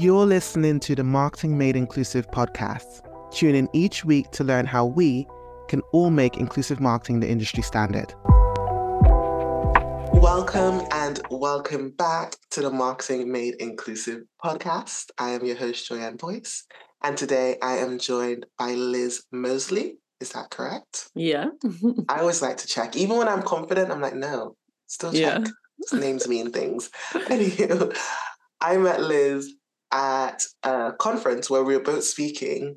You're listening to the Marketing Made Inclusive podcast. Tune in each week to learn how we can all make inclusive marketing the industry standard. Welcome and welcome back to the Marketing Made Inclusive podcast. I am your host, Joyann Boyce, and today I am joined by Liz Mosley. Is that correct? Yeah. I always like to check. Even when I'm confident, I'm like, no, still check. Yeah. Names mean things. Anywho, I met Liz at a conference where we were both speaking.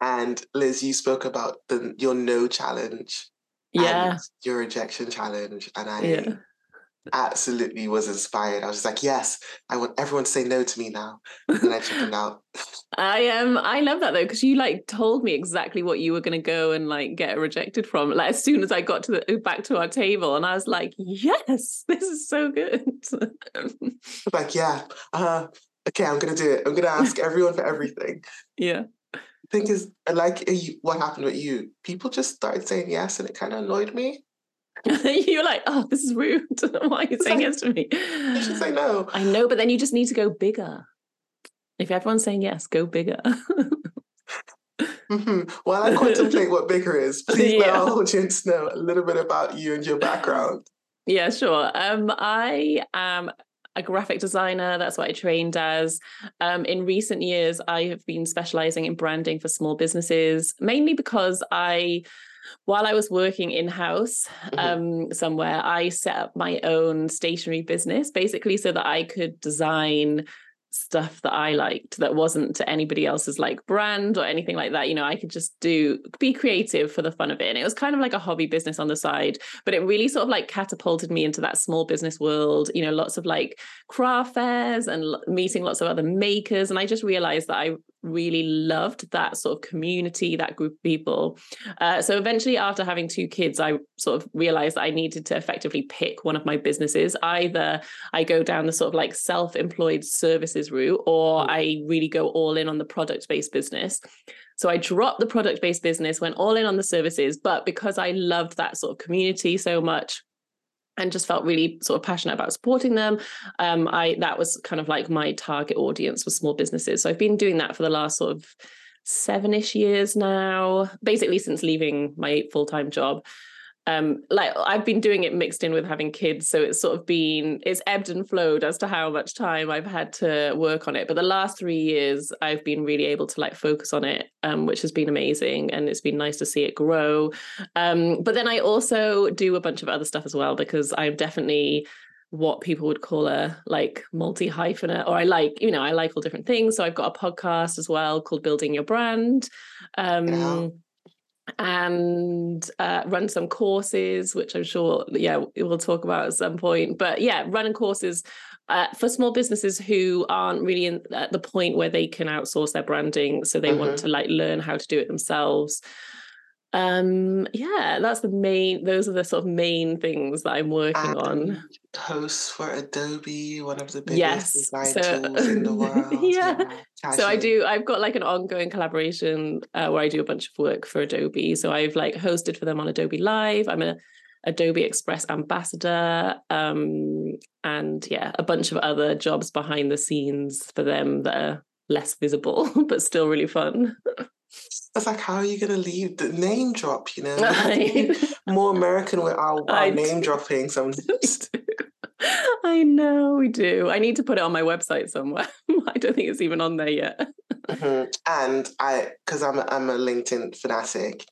And Liz, you spoke about the your no challenge. Yeah. your rejection challenge. And I yeah absolutely was inspired. I was just like, yes, I want everyone to say no to me now. And I chickened out. I am. Um, I love that though, because you like told me exactly what you were going to go and like get rejected from. Like as soon as I got to the back to our table, and I was like, yes, this is so good. like, yeah, uh, okay, I'm gonna do it. I'm gonna ask everyone for everything. Yeah. Thing is, I like what happened with you, people just started saying yes, and it kind of annoyed me. You're like, oh, this is rude. Why are you saying yes to me? You should say no. I know, but then you just need to go bigger. If everyone's saying yes, go bigger. mm-hmm. While I contemplate what bigger is, please yeah. let our audience know a little bit about you and your background. Yeah, sure. Um, I am a graphic designer. That's what I trained as. Um, in recent years, I have been specializing in branding for small businesses, mainly because I while I was working in house mm-hmm. um, somewhere, I set up my own stationery business basically so that I could design stuff that I liked that wasn't to anybody else's like brand or anything like that. You know, I could just do be creative for the fun of it. And it was kind of like a hobby business on the side, but it really sort of like catapulted me into that small business world, you know, lots of like craft fairs and meeting lots of other makers. And I just realized that I really loved that sort of community, that group of people. Uh, so eventually, after having two kids, I sort of realized that I needed to effectively pick one of my businesses. Either I go down the sort of like self employed services route, or mm. I really go all in on the product based business. So I dropped the product based business, went all in on the services. But because I loved that sort of community so much, and just felt really sort of passionate about supporting them. Um, I that was kind of like my target audience was small businesses. So I've been doing that for the last sort of seven-ish years now, basically since leaving my full time job um like i've been doing it mixed in with having kids so it's sort of been it's ebbed and flowed as to how much time i've had to work on it. But the last three years i've been really able to like focus on it um which has been amazing and it's been nice to see it grow. Um but then i also do a bunch of other stuff as well because i'm definitely what people would call a like multi hyphenate or I like you know I like all different things. So I've got a podcast as well called building your brand. Um and uh, run some courses, which I'm sure, yeah, we'll talk about at some point. But yeah, running courses uh, for small businesses who aren't really in, at the point where they can outsource their branding, so they mm-hmm. want to like learn how to do it themselves um yeah that's the main those are the sort of main things that i'm working and on hosts for adobe one of the biggest yes. design so, tools in the world yeah, yeah. so i do i've got like an ongoing collaboration uh, where i do a bunch of work for adobe so i've like hosted for them on adobe live i'm a adobe express ambassador um and yeah a bunch of other jobs behind the scenes for them that are less visible but still really fun It's like, how are you going to leave the name drop? You know, more American with our, our name dropping sometimes. I know we do. I need to put it on my website somewhere. I don't think it's even on there yet. Mm-hmm. And I, because I'm a, I'm a LinkedIn fanatic,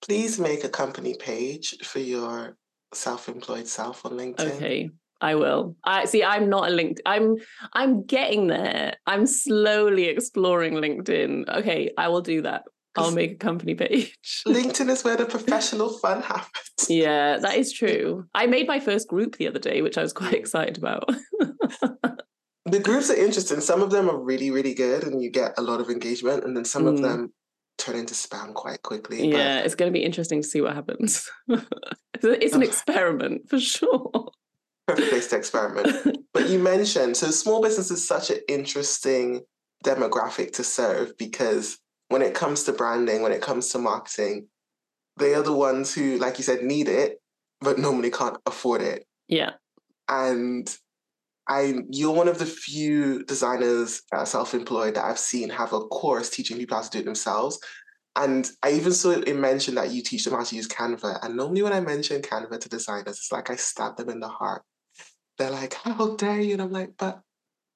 please make a company page for your self-employed self on LinkedIn. Okay. I will. I see. I'm not a LinkedIn. I'm. I'm getting there. I'm slowly exploring LinkedIn. Okay, I will do that. I'll make a company page. LinkedIn is where the professional fun happens. Yeah, that is true. I made my first group the other day, which I was quite excited about. the groups are interesting. Some of them are really, really good, and you get a lot of engagement, and then some mm. of them turn into spam quite quickly. Yeah, but... it's going to be interesting to see what happens. it's an experiment for sure perfect place to experiment. but you mentioned so small business is such an interesting demographic to serve because when it comes to branding, when it comes to marketing, they are the ones who, like you said, need it, but normally can't afford it. Yeah. And I you're one of the few designers uh, self-employed that I've seen have a course teaching people how to do it themselves. And I even saw it mentioned that you teach them how to use Canva. And normally when I mention Canva to designers, it's like I stab them in the heart. They're like, oh, how dare you? And I'm like, but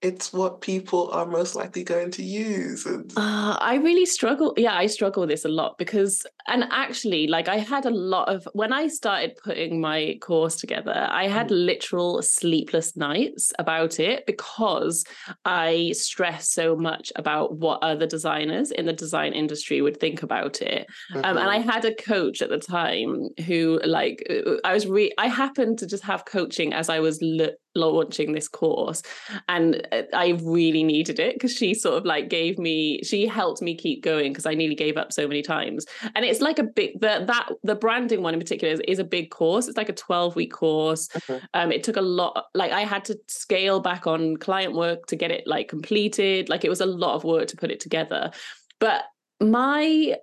it's what people are most likely going to use. And... Uh, I really struggle. Yeah, I struggle with this a lot because, and actually, like I had a lot of, when I started putting my course together, I had mm. literal sleepless nights about it because I stress so much about what other designers in the design industry would think about it. Mm-hmm. Um, and I mm-hmm. had a coach at the time who, like, uh, I was re, I happened to just have coaching as I was launching this course and uh, i really needed it because she sort of like gave me she helped me keep going because i nearly gave up so many times. And it's like a big the, that the branding one in particular is, is a big course. It's like a 12 week course. Okay. um it took a lot like i had to scale back on client work to get it like completed. Like it was a lot of work to put it together. But my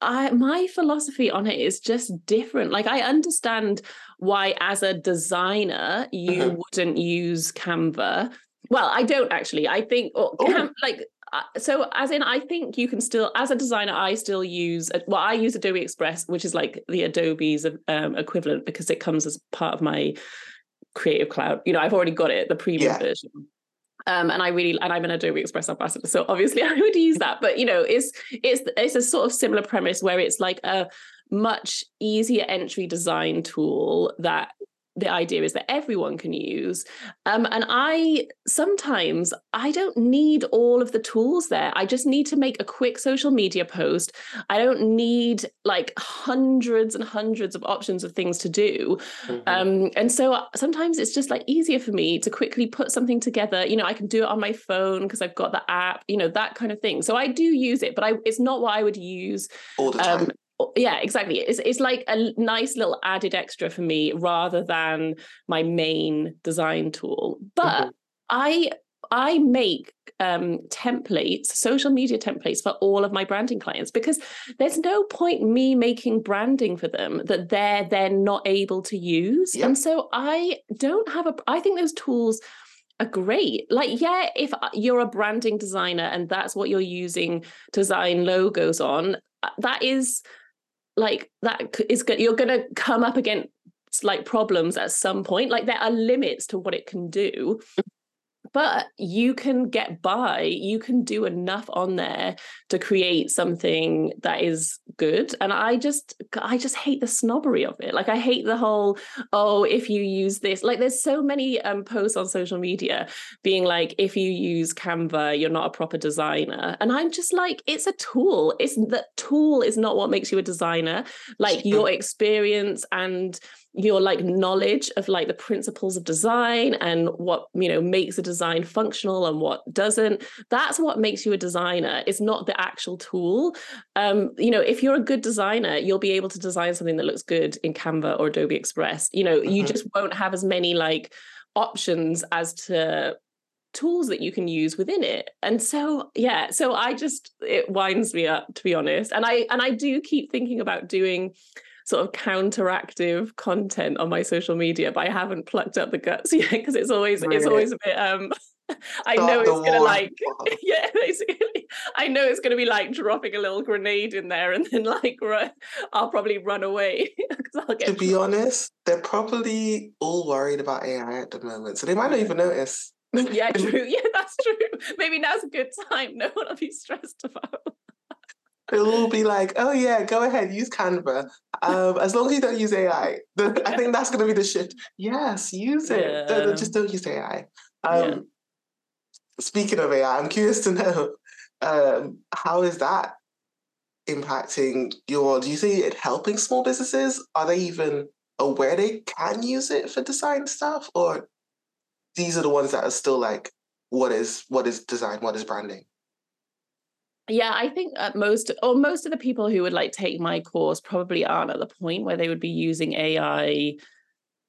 I my philosophy on it is just different. Like I understand why as a designer you uh-huh. wouldn't use Canva. Well, I don't actually. I think oh, Cam, like uh, so as in I think you can still as a designer I still use well I use Adobe Express which is like the Adobe's um, equivalent because it comes as part of my creative cloud. You know, I've already got it the premium yeah. version. Um, and I really and I'm an Adobe Express ambassador, so obviously I would use that. But you know, it's it's it's a sort of similar premise where it's like a much easier entry design tool that the idea is that everyone can use. Um, and i sometimes i don't need all of the tools there. I just need to make a quick social media post. I don't need like hundreds and hundreds of options of things to do. Mm-hmm. um, and so uh, sometimes it's just like easier for me to quickly put something together. You know i can do it on my phone because i've got the app you know that kind of thing. So i do use it but I, it's not what i would use all the time. um, yeah exactly it's it's like a nice little added extra for me rather than my main design tool but mm-hmm. i i make um, templates social media templates for all of my branding clients because there's no point me making branding for them that they're then not able to use yep. and so i don't have a i think those tools are great. Like, yeah, if uh, you're a branding designer and that's what you're using to design logos on, uh, that is like that is good you're going to come up against like problems at some point. Like there are limits to what it can do mm-hmm. But you can get by you can do enough on there to create something that is good and i just i just hate the snobbery of it like i hate the whole oh if you use this like there's so many um, posts on social media being like if you use canva you're not a proper designer and i'm just like it's a tool it's the tool is not what makes you a designer like your experience and your like knowledge of like the principles of design and what you know makes a design functional and what doesn't that's what makes you a designer. It's not the actual tool. Um you know if you're a good designer you'll be able to design something that looks good in canva or adobe express. You know mm-hmm. you just won't have as many like options as to tools that you can use within it. And so yeah so i just it winds me up to be honest. And i and i do keep thinking about doing sort of counteractive content on my social media, but I haven't plucked up the guts yet because it's always really? it's always a bit um I know it's gonna like yeah basically I know it's gonna be like dropping a little grenade in there and then like run, I'll probably run away because I'll get to be honest they're probably all worried about AI at the moment so they might not even notice. Yeah true yeah that's true. Maybe now's a good time no one will be stressed about It'll be like, oh yeah, go ahead, use Canva. Um, as long as you don't use AI. The, I think that's going to be the shift. Yes, use it. Yeah. Just don't use AI. Um, yeah. Speaking of AI, I'm curious to know um, how is that impacting your? Do you see it helping small businesses? Are they even aware they can use it for design stuff, or these are the ones that are still like, what is what is design? What is branding? Yeah i think most or most of the people who would like take my course probably aren't at the point where they would be using ai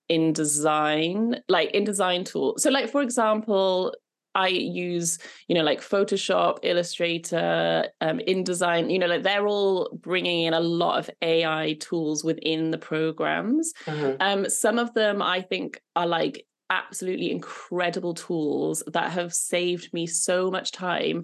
in design like in design tools so like for example I use, you know, like Photoshop, Illustrator, um, InDesign, you know, like they're all bringing in a lot of AI tools within the programs. Mm-hmm. Um, some of them I think are like absolutely incredible tools that have saved me so much time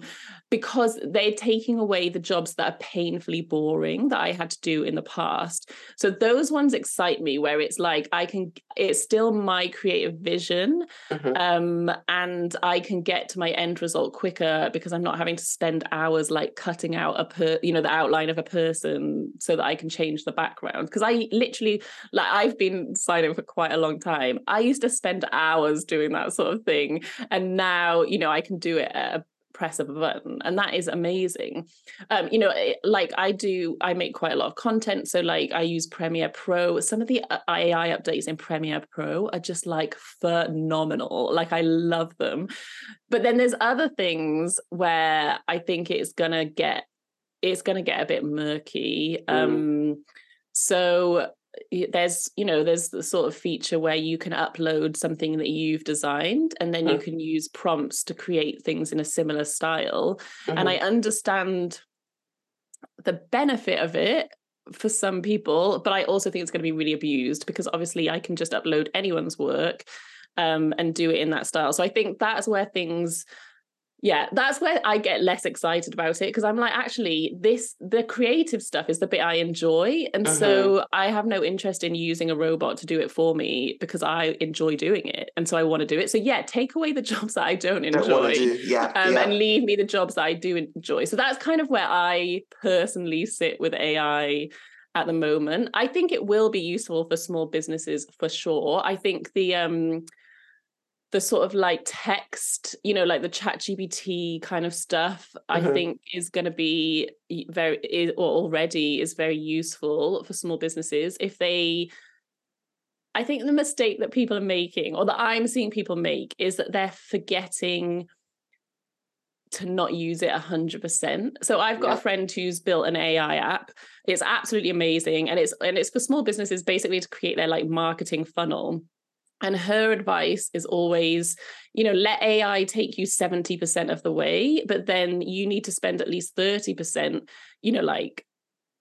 because they're taking away the jobs that are painfully boring that I had to do in the past. So those ones excite me where it's like I can it's still my creative vision mm-hmm. um and I can get to my end result quicker because I'm not having to spend hours like cutting out a per you know the outline of a person so that I can change the background because I literally like I've been signing for quite a long time. I used to spend hours doing that sort of thing. And now, you know, I can do it at a press of a button and that is amazing um you know like i do i make quite a lot of content so like i use premiere pro some of the uh, ai updates in premiere pro are just like phenomenal like i love them but then there's other things where i think it's gonna get it's gonna get a bit murky mm. um so there's you know there's the sort of feature where you can upload something that you've designed and then you can use prompts to create things in a similar style. Mm-hmm. and i understand the benefit of it for some people but i also think it's going to be really abused because obviously i can just upload anyone's work um, and do it in that style. So i think that's where things yeah that's where i get less excited about it because i'm like actually this the creative stuff is the bit i enjoy and uh-huh. so i have no interest in using a robot to do it for me because i enjoy doing it and so i want to do it so yeah take away the jobs that i don't enjoy don't do. Yeah, um, yeah. and leave me the jobs that i do enjoy so that's kind of where i personally sit with ai at the moment i think it will be useful for small businesses for sure i think the um the sort of like text, you know, like the chat GPT kind of stuff, mm-hmm. I think is going to be very, is, or already is very useful for small businesses if they, I think the mistake that people are making, or that I'm seeing people make, is that they're forgetting to not use it 100%. So I've got yeah. a friend who's built an AI app. It's absolutely amazing and it's and it's for small businesses basically to create their like marketing funnel. And her advice is always, you know, let AI take you 70% of the way, but then you need to spend at least 30%, you know, like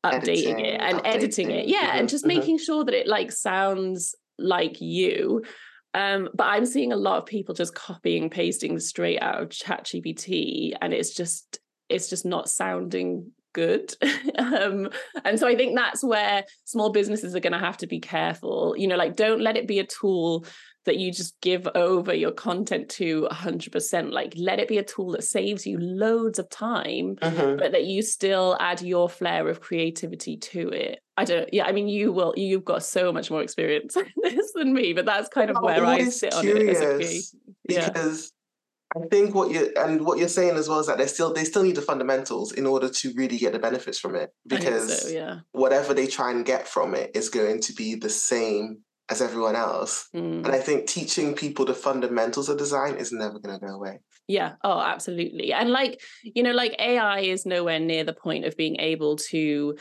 updating editing, it and updating. editing it. Yeah. Mm-hmm, and just mm-hmm. making sure that it like sounds like you. Um, but I'm seeing a lot of people just copying, pasting straight out of ChatGPT, and it's just it's just not sounding good. um, and so I think that's where small businesses are going to have to be careful. You know, like don't let it be a tool that you just give over your content to 100%. Like let it be a tool that saves you loads of time, mm-hmm. but that you still add your flair of creativity to it. I don't, yeah, I mean, you will, you've got so much more experience in this than me, but that's kind of where I sit on it as a. Yeah. Because I think what you and what you're saying as well is that they still they still need the fundamentals in order to really get the benefits from it because so, yeah. whatever they try and get from it is going to be the same as everyone else. Mm. And I think teaching people the fundamentals of design is never going to go away. Yeah. Oh, absolutely. And like, you know, like AI is nowhere near the point of being able to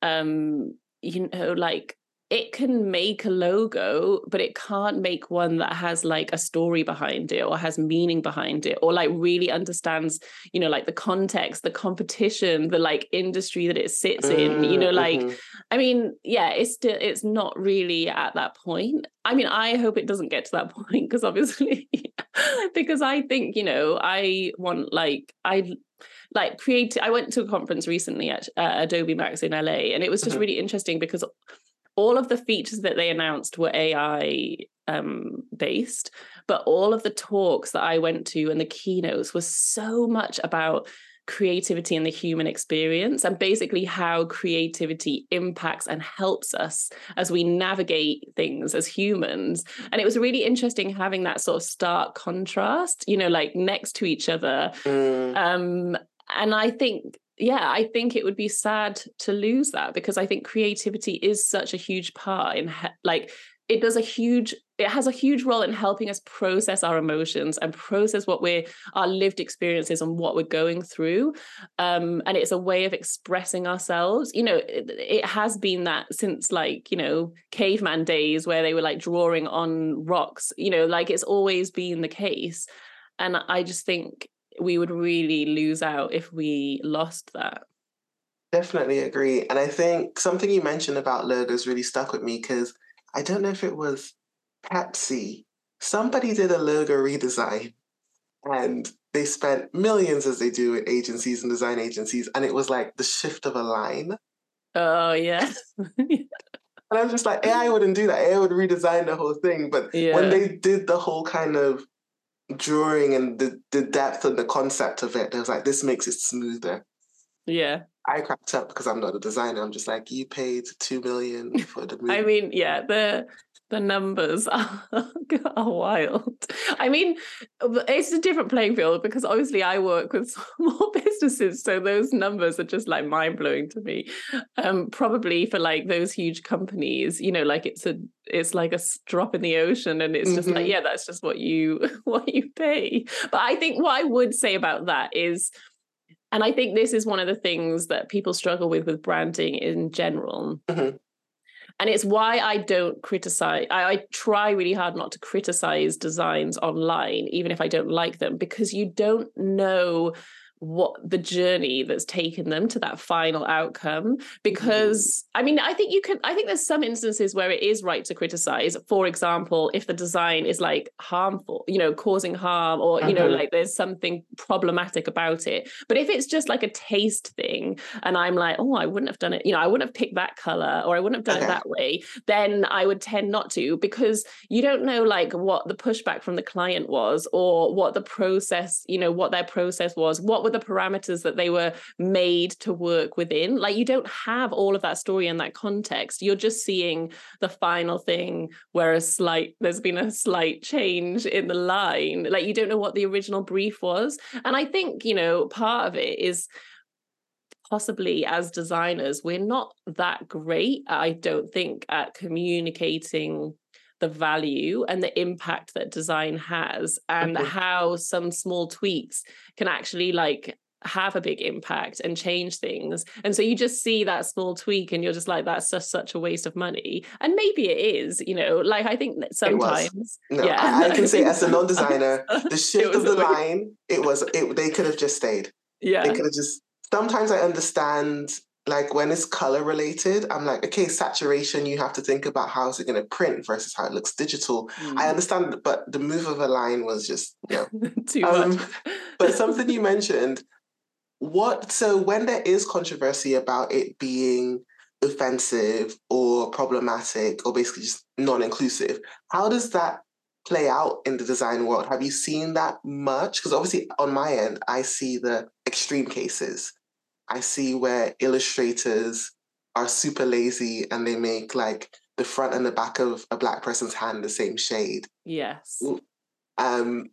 um you know like it can make a logo, but it can't make one that has like a story behind it or has meaning behind it or like really understands, you know, like the context, the competition, the like industry that it sits in, you know, like, mm-hmm. I mean, yeah, it's still, it's not really at that point. I mean, I hope it doesn't get to that point because obviously, because I think, you know, I want like, I, like create i went to a conference recently at uh, adobe max in la and it was just mm-hmm. really interesting because all of the features that they announced were AI um, based, but all of the talks that I went to and the keynotes were so much about creativity and the human experience and basically how creativity impacts and helps us as we navigate things as humans and it was really interesting having that sort of stark contrast you know like next to each other mm. um and i think yeah, I think it would be sad to lose that because I think creativity is such a huge part in he- like it does a huge it has a huge role in helping us process our emotions and process what we're our lived experiences and what we're going through um, and it's a way of expressing ourselves. You know it, it, has been that since like you know caveman days where they were like drawing on rocks you know like it's always been the case. And i just think we would really lose out if we lost that. Definitely agree. And I think something you mentioned about logos really stuck with me because I don't know if it was Pepsi somebody did a logo redesign and they spent millions as they do in agencies and design agencies and it was like the shift of a line oh yeah and i'm just like ai wouldn't do that ai would redesign the whole thing but yeah. when they did the whole kind of drawing and the, the depth and the concept of it, I was like, this makes it smoother. Yeah. I cracked up because I'm not a designer. I'm just like, you paid two million for the movie. I mean, yeah, the the numbers are, are wild. I mean, it's a different playing field because obviously I work with small businesses, so those numbers are just like mind blowing to me. Um, probably for like those huge companies, you know, like it's a it's like a drop in the ocean, and it's just mm-hmm. like yeah, that's just what you what you pay. But I think what I would say about that is and I think this is one of the things that people struggle with with branding in general. Mm-hmm. And it's why I don't criticize. I, I, try really hard not to criticize designs online, even if I don't like them, because you don't know what the journey that's taken them to that final outcome because mm. i mean i think you can i think there's some instances where it is right to criticize for example if the design is like harmful you know causing harm or you know mm-hmm. like there's something problematic about it but if it's just like a taste thing and i'm like oh i wouldn't have done it you know i wouldn't have picked that color or i wouldn't have done okay. it that way then i would tend not to because you don't know like what the pushback from the client was or what the process you know what their process was what were the parameters that they were made to work within? Like you don't have all of that story in that context. You're just seeing the final thing where a slight there's been a slight change in the line. Like you don't know what the original brief was. And i think you know part of it is possibly as designers we're not that great i don't think at communicating the value and the impact that design has and okay. how some small tweaks can actually like have a big impact and change things. And so you just see that small tweak and you're just like, that's just such a waste of money. And maybe it is, you know, like I think that sometimes. No, yeah. I, I, can say as a non-designer, the shift of the line, it was it they could have just stayed. Yeah. They could have just sometimes I understand like when it's color related, I'm like, okay, saturation, you have to think about how is it going to print versus how it looks digital. Mm. I understand, but the move of a line was just, you know. Too um, much. but something you mentioned, what, so when there is controversy about it being offensive or problematic or basically just non inclusive, how does that play out in the design world? Have you seen that much? Because obviously on my end, I see the extreme cases I see where illustrators are super lazy and they make like the front and the back of a black person's hand the same shade. Yes. Um.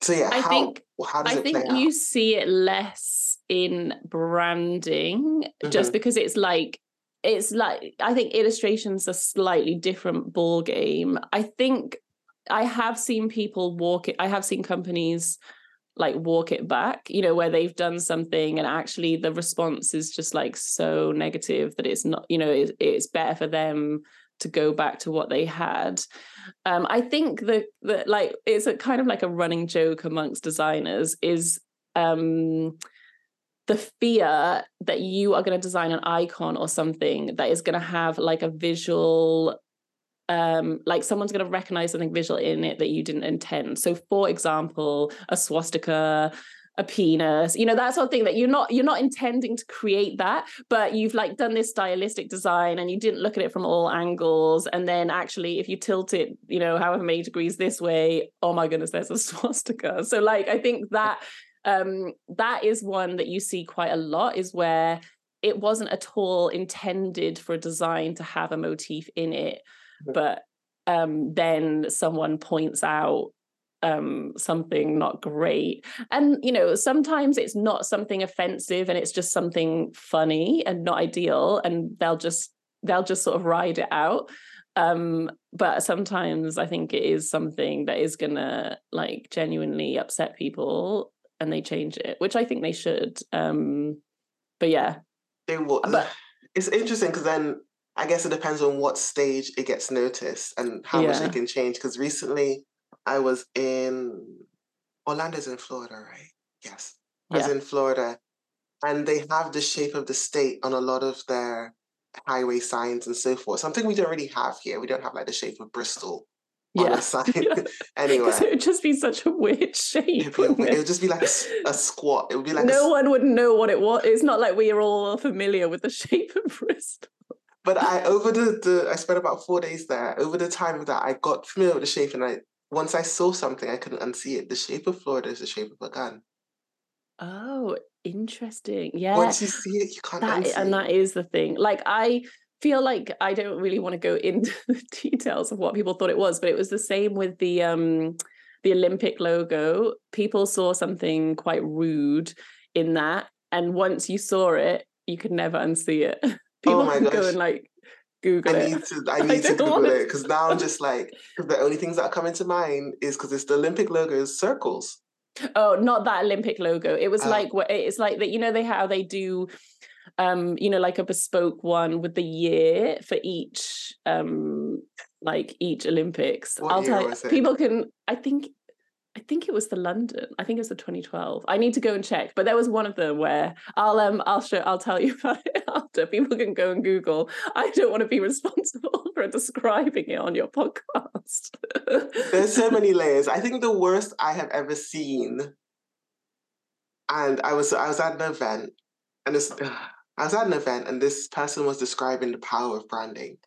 So yeah, I how, think how does I it think play you see it less in branding, mm-hmm. just because it's like it's like I think illustration's a slightly different ball game. I think I have seen people walk it. I have seen companies like walk it back you know where they've done something and actually the response is just like so negative that it's not you know it, it's better for them to go back to what they had. Um i think that that like it's a kind of like a running joke amongst designers is um the fear that you are going to design an icon or something that is going to have like a visual um, like someone's going to recognize something visual in it that you didn't intend. So, for example, a swastika, a penis, you know, that sort of thing that you're not you're not intending to create that, but you've like done this stylistic design and you didn't look at it from all angles. And then actually, if you tilt it, you know, however many degrees this way, oh my goodness, there's a swastika. So, like, I think that um that is one that you see quite a lot is where it wasn't at all intended for a design to have a motif in it but um, then someone points out um, something not great. And, you know, sometimes it's not something offensive and it's just something funny and not ideal. And they'll just, they'll just sort of ride it out. Um, but sometimes I think it is something that is gonna like genuinely upset people and they change it, which I think they should. Um, but yeah. They will. But, it's interesting because then I guess it depends on what stage it gets noticed and how yeah. much it can change. Because recently I was in Orlando's in Florida, right? Yes. I was in Florida and they have the shape of the state on a lot of their highway signs and so forth. Something we don't really have here. We don't have like the shape of Bristol on a sign. anyway, it would just be such a weird shape. It? it would just be like a, a, squat. It would be like no a, one would know what it was. It's not like we are all familiar with the shape of Bristol. But I over the, the I spent about four days there. Over the time of that, I got familiar with the shape, and I once I saw something, I couldn't unsee it. The shape of Florida is the shape of a gun. Oh, interesting. Yeah. Once you see it, you can't that, unsee And that is the thing. Like I feel like I don't really want to go into the details of what people thought it was, but it was the same with the um the Olympic logo. People saw something quite rude in that, and once you saw it, you could never unsee it. People oh my gosh. go and like Google I it. Need to, I need I to Google it because now I'm just like, the only things that are coming to mind is because it's the Olympic logo is circles. Oh, not that Olympic logo. It was uh, like what it's like that. You know, they how they do um you know like a bespoke one with the year for each um like each olympics i'll tell you people can i think I think it was the London. I think it was the 2012. I need to go and check, but there was one of them where I'll um I'll show I'll tell you about it after. People can go and Google. I don't want to be responsible for describing it on your podcast. There's so many layers. I think the worst I have ever seen, and I was I was at an event, and this I was at an event and this person was describing the power of branding.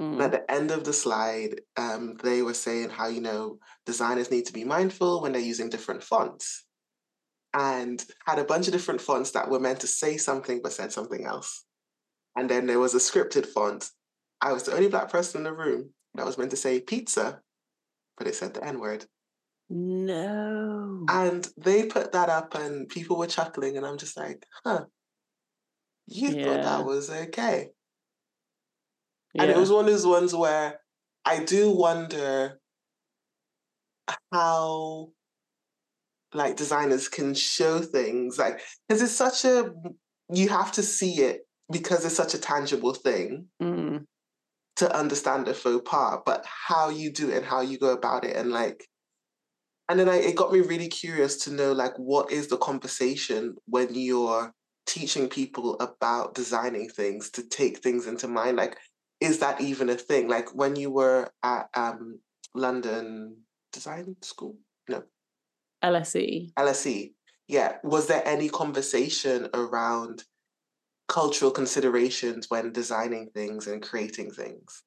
Mm. At the end of the slide, um, they were saying how, you know, designers need to be mindful when they're using different fonts and had a bunch of different fonts that were meant to say something but said something else. And then there was a scripted font. I was the only black person in the room that was meant to say pizza, but it said the N word. No. And they put that up and people were chuckling, and I'm just like, huh, you yeah. thought that was okay. Yeah. And it was one of those ones where I do wonder how like designers can show things like because it's such a you have to see it because it's such a tangible thing mm. to understand a faux pas but how you do it and how you go about it and like and then I, it got me really curious to know like what is the conversation when you're teaching people about designing things to take things into mind like is that even a thing? Like when you were at um london design school? No. Lse lse yeah. Was there any conversation around cultural considerations when designing things and creating things?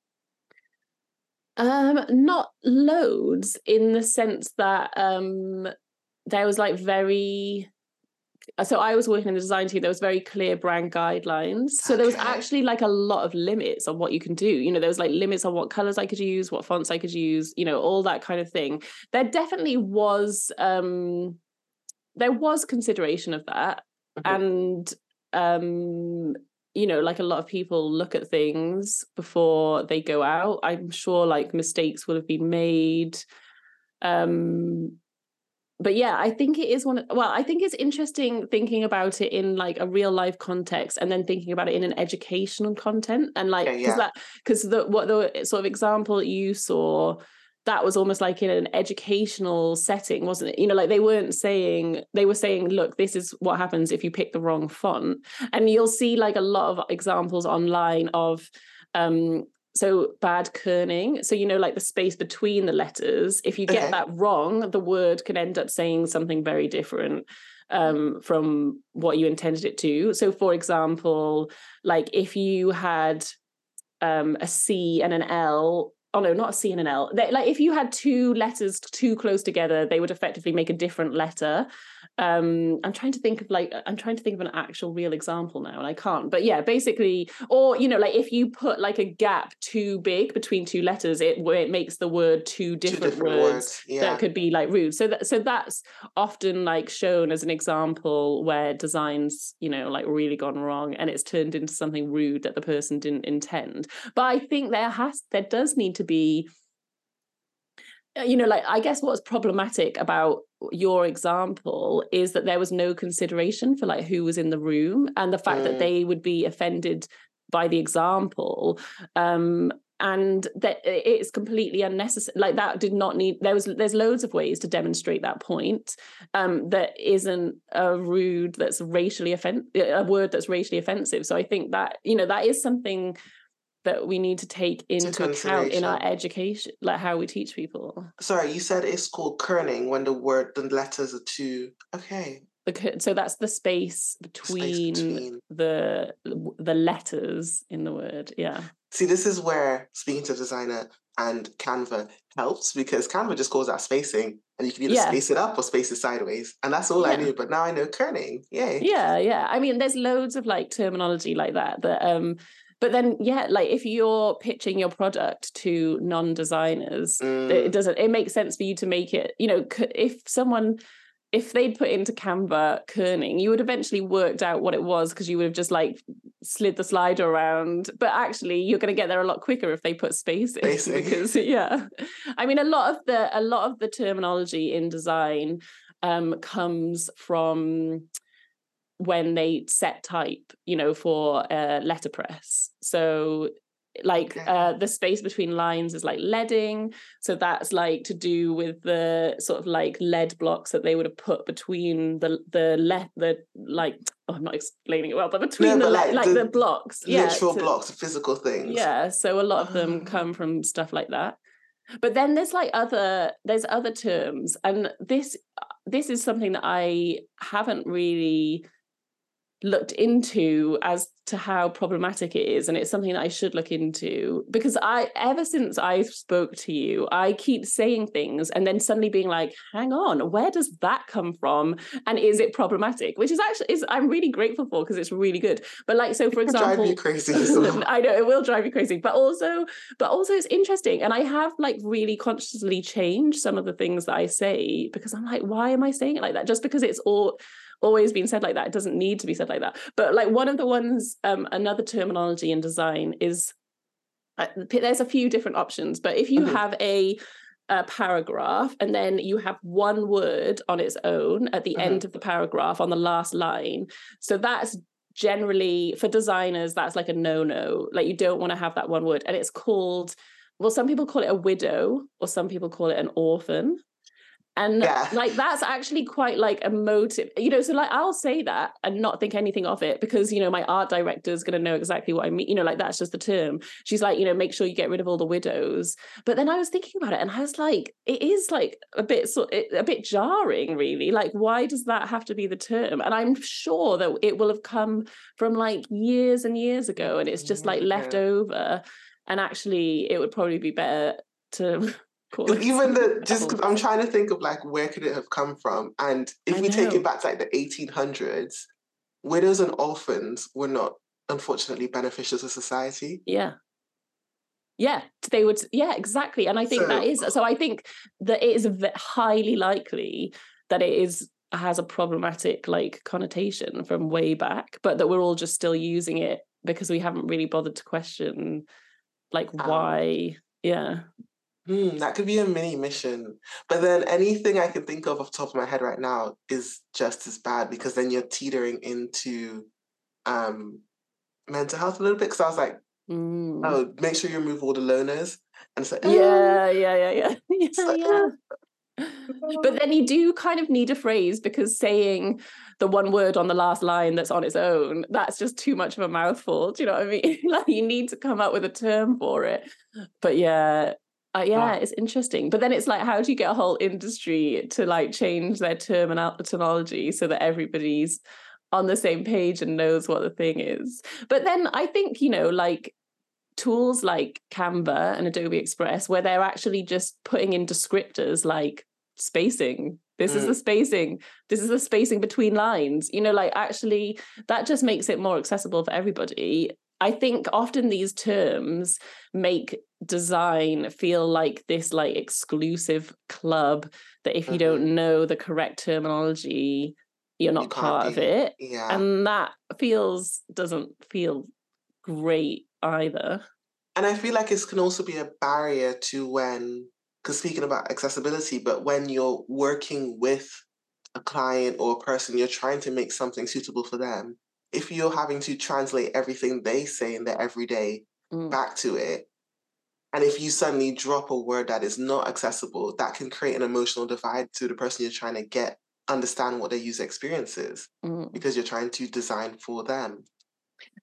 Um not loads in the sense that um there was like very so I was working in the design team. There was very clear brand guidelines. So okay. there was actually like a lot of limits on what you can do. You know, there was like limits on what colors I could use, what fonts I could use. You know, all that kind of thing. There definitely was um there was consideration of that, and um you know like a lot of people look at things before they go out i'm sure like mistakes would have been made um but yeah, I think it is one. Of, well, I think it's interesting thinking about it in like a real life context, and then thinking about it in an educational content, and like because yeah, yeah. that because the what the sort of example you saw that was almost like in an educational setting, wasn't it? You know, like they weren't saying they were saying, look, this is what happens if you pick the wrong font, and you'll see like a lot of examples online of um so bad kerning so you know like the space between the letters if you get okay. that wrong the word can end up saying something very different um, from what you intended it to so for example like if you had um, a c and an l oh no, not a C and an L. They, like if you had two letters too close together, they would effectively make a different letter. Um, I'm trying to think of like I'm trying to think of an actual real example now, and I can't. But yeah, basically, or you know, like if you put like a gap too big between two letters, it it makes the word two different, two different words, words. Yeah. that could be like rude. So that so that's often like shown as an example where designs, you know, like really gone wrong, and it's turned into something rude that the person didn't intend. But I think there has there does need to be you know like i guess what's problematic about your example is that there was no consideration for like who was in the room and the fact mm. that they would be offended by the example um and that it's completely unnecessary like that did not need there was there's loads of ways to demonstrate that point um that isn't a rude that's racially offensive a word that's racially offensive so i think that you know that is something that we need to take into account in our education, like how we teach people. Sorry, you said it's called kerning when the word, the letters are two. Okay. So that's the space between, space between the the letters in the word. Yeah. See, this is where speaking to designer and Canva helps because Canva just calls out spacing and you can either yeah. space it up or space it sideways. And that's all yeah. I knew. But now I know kerning. Yay. Yeah, yeah. I mean, there's loads of like terminology like that that um but then yeah like if you're pitching your product to non-designers mm. it doesn't it makes sense for you to make it you know if someone if they'd put into Canva kerning, you would eventually worked out what it was because you would have just like slid the slider around. But actually, you're going to get there a lot quicker if they put spaces Basically. because yeah, I mean a lot of the a lot of the terminology in design um, comes from when they set type, you know, for uh, letterpress. So like okay. uh the space between lines is like leading so that's like to do with the sort of like lead blocks that they would have put between the the le- the like oh, I'm not explaining it well but between no, the like, like the, the, blocks literal yeah, blocks physical things yeah so a lot of them ah. come from stuff like that but then there's like other there's other terms and this this is something that I haven't really looked into as to how problematic it is and it's something that I should look into because I ever since I spoke to you I keep saying things and then suddenly being like hang on where does that come from? And is it problematic? Which is actually is I'm really grateful for because it's really good. But like so for example drive you crazy I know it will drive you crazy. But also but also it's interesting and I have like really consciously changed some of the things that I say because I'm like why am I saying it like that? Just because it's all always been said like that. It doesn't need to be said like that. But like one of the ones, um, another terminology in design is uh, there's a few different options, but if you mm-hmm. have a a paragraph and then you have one word on its own at the mm-hmm. end of the paragraph on the last line. So that's generally for designers, that's like a no no. Like you don't want to have that one word. And it's called, well, some people call it a widow or some people call it an orphan and yeah. like that's actually quite like emotive you know so like i'll say that and not think anything of it because you know my art director is going to know exactly what i mean you know like that's just the term. She's like you know make sure you get rid of all the widows. But then i was thinking about it and i was like it is like a bit so a bit jarring really. Like why does that have to be the term? And i'm sure that it will have come from like years and years ago and it's just like left mm, over and actually it would probably be better to even the just because I'm trying to think of like where could it have come from, and if I we know. take it back to like the 1800s, widows and orphans were not unfortunately beneficial to society. Yeah. Yeah, they would. Yeah, exactly. And I think so, that is so. I think that it is highly likely that it is has a problematic like connotation from way back, but that we're all just still using it because we haven't really bothered to question like um, why. Yeah. Hmm, that could be a mini mission. But then anything I can think of off the top of my head right now is just as bad because then you're teetering into um, mental health a little bit. Because I was like, mm. oh, make sure you remove all the loners. And it's like, oh. yeah, yeah, yeah, yeah. yeah, like, yeah. but then you do kind of need a phrase because saying the one word on the last line that's on its own that's just too much of a mouthful do you know what i mean like you need to come up with a term for it but yeah uh, yeah, it's interesting. But then it's like, how do you get a whole industry to like change their terminology so that everybody's on the same page and knows what the thing is? But then I think, you know, like tools like Canva and Adobe Express, where they're actually just putting in descriptors like spacing. This mm. is the spacing. This is the spacing between lines. You know, like actually, that just makes it more accessible for everybody. I think often these terms make design feel like this like exclusive club that if you mm-hmm. don't know the correct terminology, you're not you part of it. Yeah. And that feels doesn't feel great either. And I feel like it can also be a barrier to when because speaking about accessibility, but when you're working with a client or a person, you're trying to make something suitable for them if you're having to translate everything they say in their everyday mm. back to it, and if you suddenly drop a word that is not accessible, that can create an emotional divide to the person you're trying to get understand what their user experience is mm. because you're trying to design for them.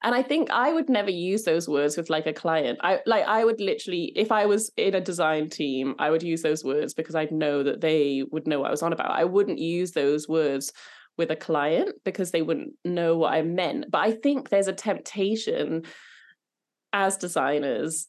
and i think i would never use those words with like a client i like i would literally if i was in a design team i would use those words because i'd know that they would know what i was on about i wouldn't use those words with a client because they wouldn't know what i meant but i think there's a temptation as designers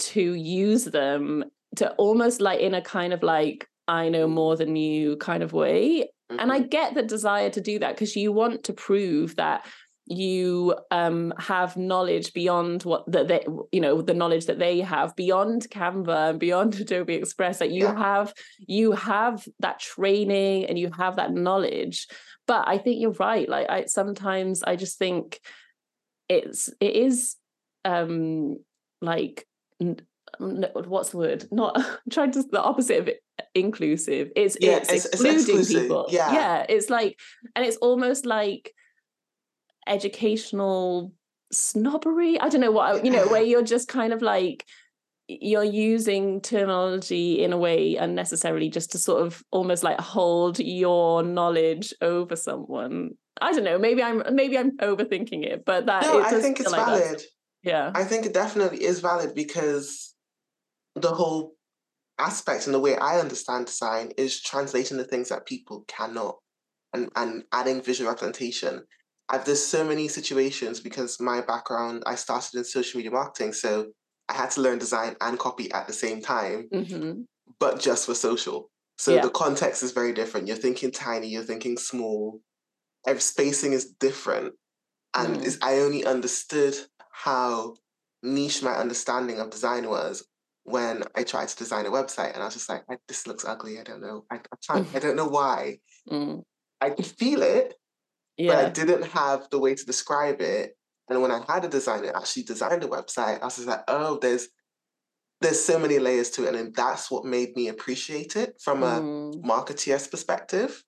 to use them to almost like in a kind of like I know more than you kind of way. Mm-hmm. And I mm-hmm. get the desire to do that because you want to prove that you um, have knowledge beyond what that they you know the knowledge that they have beyond canva and beyond adobe express that you yeah. have you have that training and you have that knowledge but i think you're right like i sometimes i just think it's it is um like what's the word? Not I'm trying to the opposite of it, inclusive. It's yeah, it's, it's excluding it's people. yeah. Yeah it's like and it's almost like educational snobbery. I don't know what you know where you're just kind of like you're using terminology in a way unnecessarily just to sort of almost like hold your knowledge over someone. I don't know maybe i'm maybe i'm overthinking it but that no, i think it's like valid. that. Yeah i think it definitely is valid because the whole aspect and the way I understand design is translating the things that people cannot and, and adding visual representation. I've there's so many situations because my background, I started in social media marketing. So I had to learn design and copy at the same time, mm-hmm. but just for social. So yeah. the context is very different. You're thinking tiny, you're thinking small. Every spacing is different. And mm. I only understood how niche my understanding of design was when I tried to design a website and I was just like, this looks ugly. I don't know. I, I can't, I don't know why. Mm. I could feel it, yeah. but I didn't have the way to describe it. And when I had a designer actually designed a website, I was just like, oh, there's there's so many layers to it. And that's what made me appreciate it from a mm. marketeer's perspective.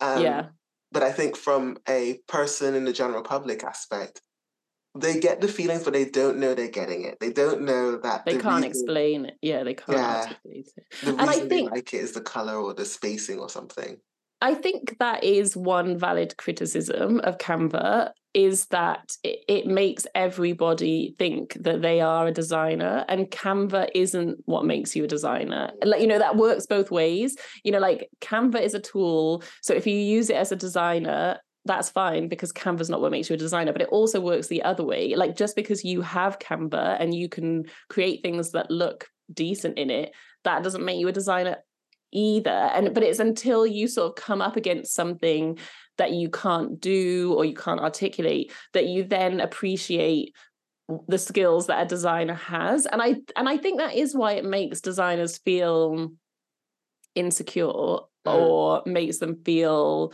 Um, yeah. But I think from a person in the general public aspect, they get the feelings, but they don't know they're getting it. They don't know that they the can't reason, explain it. Yeah, they can't yeah, it. The and I think like it is the color or the spacing or something. I think that is one valid criticism of Canva is that it, it, makes everybody think that they are a designer and Canva isn't what makes you a designer. Like you know that works both ways. You know like Canva is a tool so if you use it as a designer that's fine because Canva's not what makes you a designer, but it also works the other way. Like just because you have Canva and you can create things that look decent in it, that doesn't make you a designer either. And but it's until you sort of come up against something that you can't do or you can't articulate that you then appreciate the skills that a designer has. And I and I think that is why it makes designers feel insecure mm. or makes them feel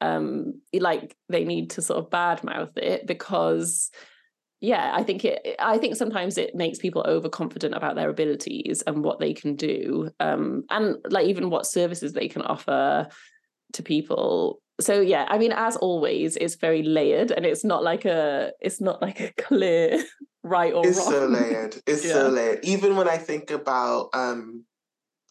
um like they need to sort of badmouth it because yeah i think it i think sometimes it makes people overconfident about their abilities and what they can do um and like even what services they can offer to people so yeah i mean as always it's very layered and it's not like a it's not like a clear right or wrong. it's wrong. so layered it's yeah. so layered even when i think about um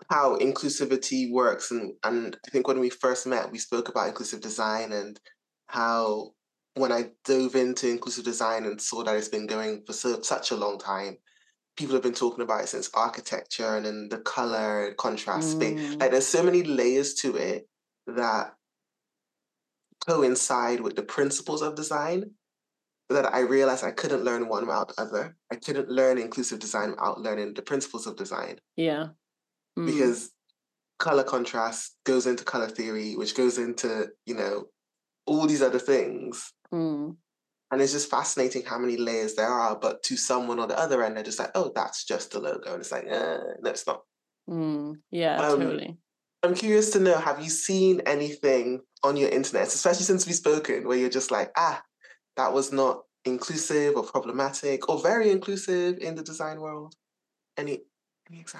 how inclusivity works and and I think when we first met we spoke about inclusive design and how when I dove into inclusive design and saw that it's been going for so, such a long time, people have been talking about it since architecture and then the color contrast mm. Like there's so many layers to it that coincide with the principles of design that I realized I couldn't learn one without the other. I couldn't learn inclusive design without learning the principles of design. Yeah mm. because color contrast goes into color theory, which goes into, you know, all these other things. Mm. And it's just fascinating how many layers there are. But to someone on the other end, they're just like, oh, that's just the logo. And it's like, eh, no, it's not. Mm. Yeah, um, totally. I'm curious to know have you seen anything on your internet, especially since we've spoken, where you're just like, ah, that was not inclusive or problematic or very inclusive in the design world? Any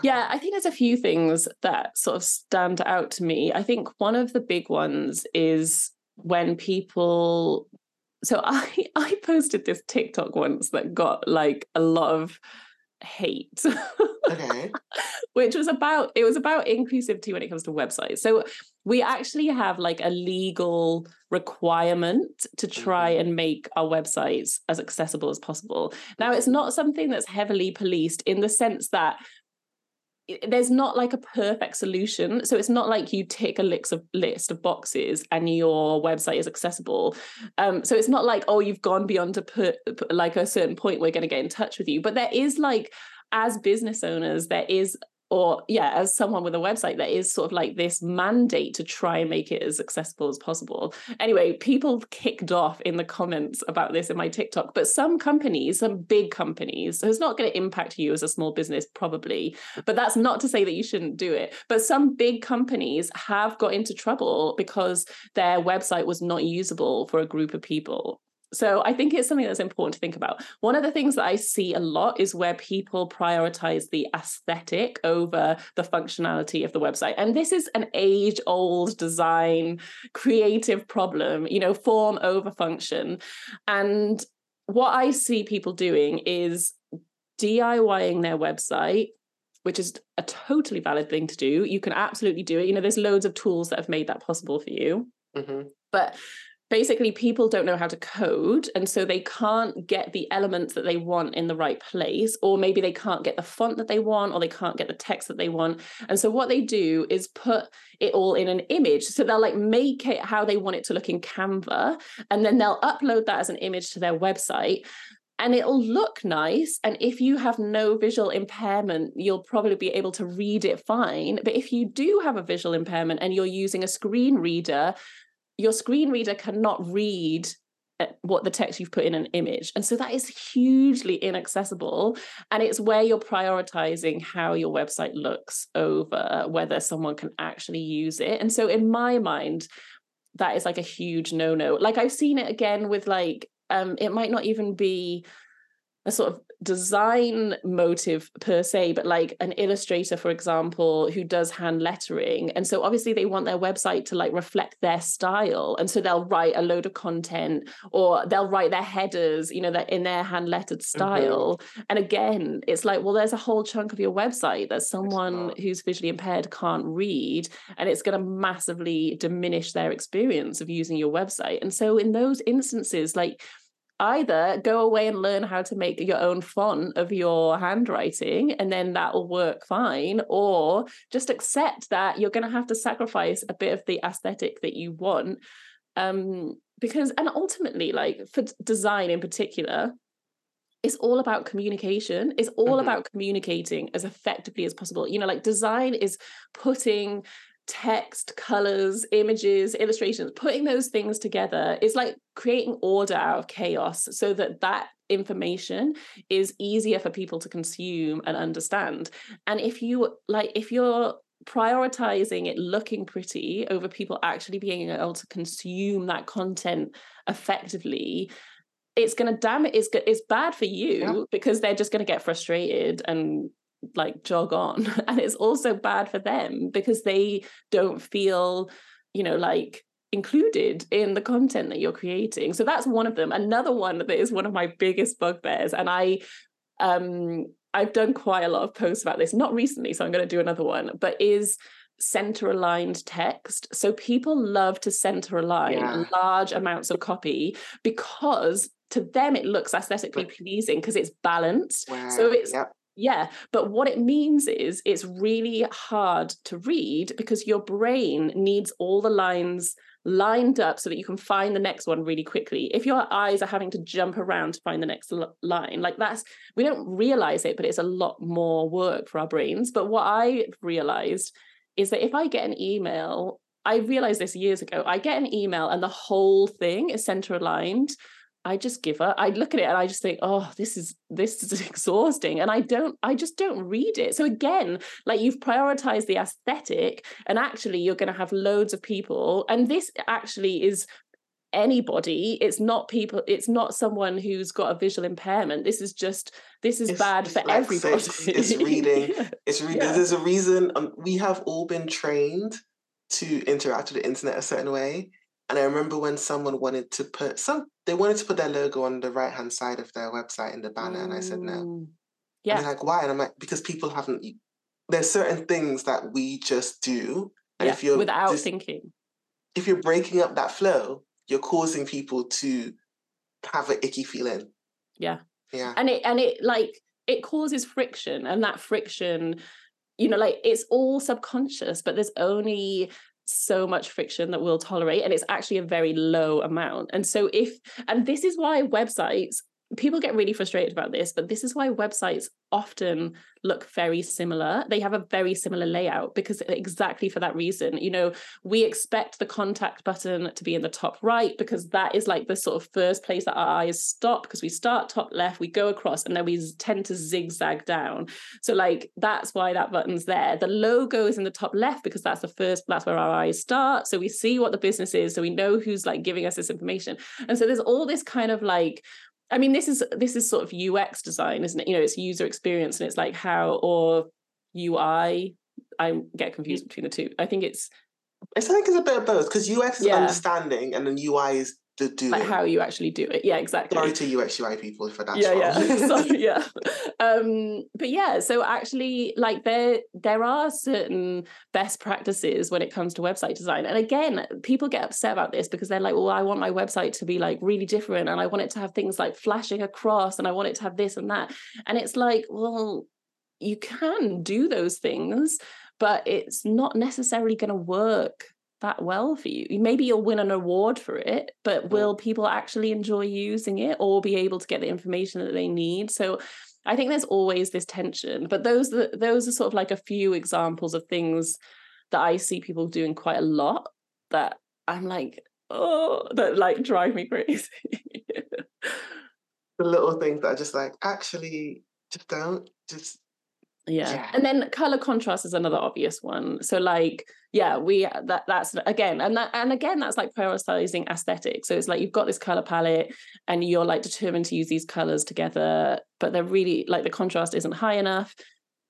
yeah, I think there's a few things that sort of stand out to me. I think one of the big ones is when people so I I posted this TikTok once that got like a lot of hate. Okay. Which was about it was about inclusivity when it comes to websites. So we actually have like a legal requirement to try mm-hmm. and make our websites as accessible as possible. Now it's not something that's heavily policed in the sense that there's not like a perfect solution. So it's not like you tick a list of list of boxes and your website is accessible. Um, so it's not like oh you've gone beyond to put, put like a certain point we're going to get in touch with you. But there is like as business owners there is or yeah as someone with a website there is sort of like this mandate to try and make it as accessible as possible. Anyway people kicked off in the comments about this in my tiktok but some companies some big companies so it's not going to impact you as a small business probably but that's not to say that you shouldn't do it but some big companies have got into trouble because their website was not usable for a group of people so I think it's something that's important to think about. One of the things that I see a lot is where people prioritize the aesthetic over the functionality of the website. And this is an age old design creative problem, you know, form over function. And what I see people doing is DIYing their website which is a totally valid thing to do. You can absolutely do it. You know, there's loads of tools that have made that possible for you. Mm-hmm. But basically people don't know how to code and so they can't get the elements that they want in the right place or maybe they can't get the font that they want or they can't get the text that they want and so what they do is put it all in an image so they'll like make it how they want it to look in canva and then they'll upload that as an image to their website and it'll look nice. And if you have no visual impairment, you'll probably be able to read it fine. But if you do have a visual impairment and you're using a screen reader, your screen reader cannot read uh, what the text you've put in an image. And so that is hugely inaccessible. And it's where you're prioritizing how your website looks over whether someone can actually use it. And so, in my mind, that is like a huge no no. Like, I've seen it again with like, um, it might not even be a sort of design motive per se, but like an illustrator, for example, who does hand lettering. And so obviously they want their website to like reflect their style. And so they'll write a load of content or they'll write their headers, you know, that in their hand lettered mm-hmm. style. Mm-hmm. And again, it's like, well, there's a whole chunk of your website that someone who's visually impaired can't read. And it's going to massively diminish their experience of using your website. And so in those instances, like either go away and learn how to make your own font of your handwriting and then that will work fine or just accept that you're going to have to sacrifice a bit of the aesthetic that you want um because and ultimately like for design in particular it's all about communication it's all mm-hmm. about communicating as effectively as possible you know like design is putting text, colors, images, illustrations, putting those things together is like creating order out of chaos so that that information is easier for people to consume and understand. And if you like, if you're prioritizing it looking pretty over people actually being able to consume that content effectively it's going to damn it it's, it's bad for you yeah. because they're just going to get frustrated and like jog on and it's also bad for them because they don't feel you know like included in the content that you're creating so that's one of them another one that is one of my biggest bugbears and i um i've done quite a lot of posts about this not recently so i'm going to do another one but is center aligned text so people love to center align yeah. large amounts of copy because to them it looks aesthetically pleasing because it's balanced wow. so it's yep. Yeah, but what it means is it's really hard to read because your brain needs all the lines lined up so that you can find the next one really quickly. If your eyes are having to jump around to find the next l- line, like that's, we don't realize it, but it's a lot more work for our brains. But what I realized is that if I get an email, I realized this years ago, I get an email and the whole thing is center aligned I just give up. I look at it and I just think, oh, this is this is exhausting. And I don't, I just don't read it. So again, like you've prioritized the aesthetic, and actually you're going to have loads of people. And this actually is anybody. It's not people, it's not someone who's got a visual impairment. This is just this is it's, bad for like everybody. it's reading. It's reading. Yeah. There's a reason um, we have all been trained to interact with the internet a certain way. And I remember when someone wanted to put some, they wanted to put their logo on the right hand side of their website in the banner, mm. and I said no. Yeah. And like, why? And I'm like, because people haven't there's certain things that we just do. And yeah, if you're without just, thinking. If you're breaking up that flow, you're causing people to have an icky feeling. Yeah. Yeah. And it and it like it causes friction and that friction you know like it's all subconscious but there's only so much friction that we'll tolerate and it's actually a very low amount. And so if and this is why websites people get really frustrated about this, but this is why websites often look very similar. They have a very similar layout because exactly for that reason. You know, we expect the contact button to be in the top right because that is like the sort of first place that our eyes stop because we start top left, we go across, and then we tend to zigzag down. So, like, that's why that button's there. The logo is in the top left because that's the first, that's where our eyes start. So we see what the business is. So we know who's like giving us this information. And so there's all this kind of like I mean, this is this is sort of UX design, isn't it? You know, it's user experience, and it's like how or UI. I get confused mm. between the two. I think it's. I think it's a bit of both because UX is yeah. understanding, and then UI is doing. Like how you actually do it. Yeah, exactly. Sorry to UX UI people for that. Yeah, yeah. Sorry, yeah. Um, but yeah, so actually, like there there are certain best practices when it comes to website design. And again, people get upset about this because they're like, well, I want my website to be like really different and I want it to have things like flashing across and I want it to have this and that. And it's like, well, you can do those things, but it's not necessarily going to work that well for you. Maybe you'll win an award for it, but will people actually enjoy using it or be able to get the information that they need? So I think there's always this tension, but those those are sort of like a few examples of things that I see people doing quite a lot that I'm like, oh, that like drive me crazy. the little things that are just like, actually, just don't, just yeah. yeah. and then color contrast is another obvious one so like yeah we that that's again and that and again that's like prioritizing aesthetic so it's like you've got this color palette and you're like determined to use these colors together but they're really like the contrast isn't high enough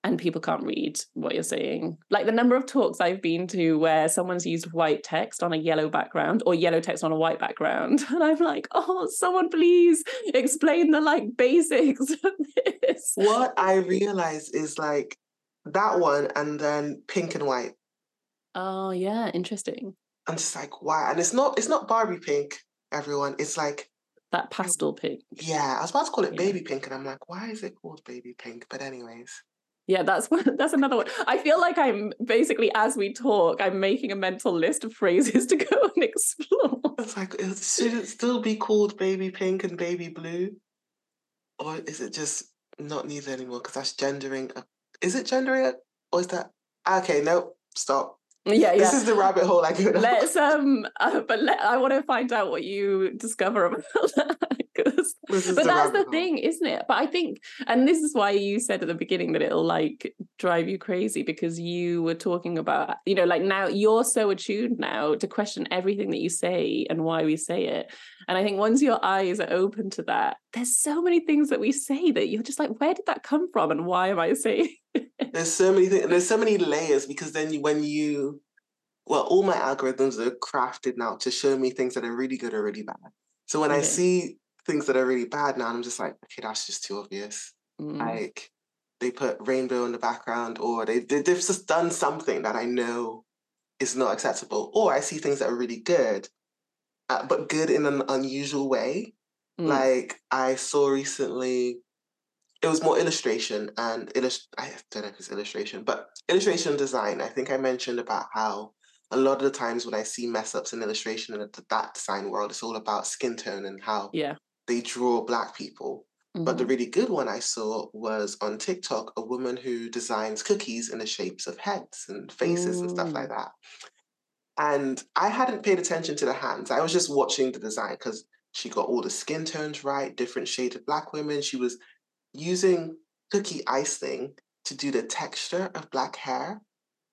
and people can't read what you're saying. Like the number of talks I've been to where someone's used white text on a yellow background or yellow text on a white background. And I'm like, oh, someone please explain the like basics of this. What I realize is like that one and then pink and white. Oh yeah, interesting. I'm just like, why? And it's not it's not Barbie pink, everyone. It's like that pastel pink. Yeah, I was about to call it yeah. baby pink, and I'm like, why is it called baby pink? But anyways yeah that's one that's another one i feel like i'm basically as we talk i'm making a mental list of phrases to go and explore it's like should it still be called baby pink and baby blue or is it just not neither anymore because that's gendering a, is it gendering a, or is that okay no stop yeah, yeah. This is the rabbit hole I go down. Let's um, uh, but let, I want to find out what you discover about that. but that's the thing, isn't it? But I think, and this is why you said at the beginning that it'll like drive you crazy because you were talking about, you know, like now you're so attuned now to question everything that you say and why we say it. And I think once your eyes are open to that, there's so many things that we say that you're just like, where did that come from, and why am I saying? there's so many things. There's so many layers because then you, when you well, all my algorithms are crafted now to show me things that are really good or really bad. So when okay. I see things that are really bad now, And I'm just like, okay, that's just too obvious. Mm. Like they put rainbow in the background, or they, they they've just done something that I know is not acceptable. Or I see things that are really good, uh, but good in an unusual way. Mm. Like I saw recently, it was more illustration and illust- I don't know if it's illustration, but illustration design. I think I mentioned about how a lot of the times when I see mess ups in illustration in that design world, it's all about skin tone and how yeah. They draw black people. Mm-hmm. But the mm-hmm. really good one I saw was on TikTok, a woman who designs cookies in the shapes of heads and faces and stuff like that. And I hadn't paid attention to the hands. I was just watching the design because she got all the skin tones right, different shades of black women. She was using cookie icing to do the texture of black hair.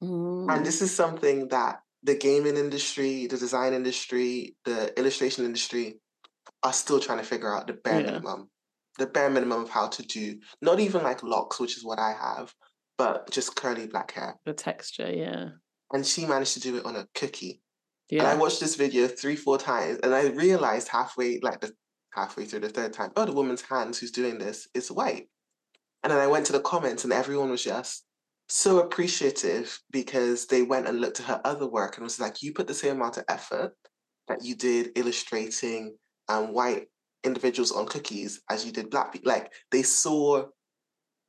Mm. And this is something that the gaming industry, the design industry, the illustration industry are still trying to figure out the bare yeah. minimum, the bare minimum of how to do not even like locks, which is what I have, but just curly black hair. The texture, yeah. And she managed to do it on a cookie. Yeah. And I watched this video three, four times, and I realized halfway, like the halfway through the third time, oh, the woman's hands who's doing this is white. And then I went to the comments and everyone was just so appreciative because they went and looked at her other work and was like, you put the same amount of effort that you did illustrating um, white individuals on cookies as you did black people. Like they saw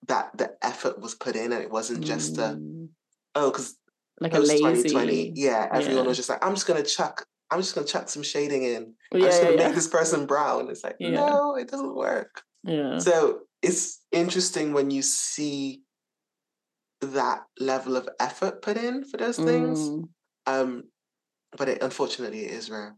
that the effort was put in and it wasn't just a, mm. oh, because like a lazy 2020, yeah, everyone yeah. was just like, I'm just gonna chuck, I'm just gonna chuck some shading in. I'm just gonna yeah. make this person brown. It's like, no, it doesn't work. Yeah. So it's interesting when you see that level of effort put in for those things. Mm. Um, but it unfortunately it is rare.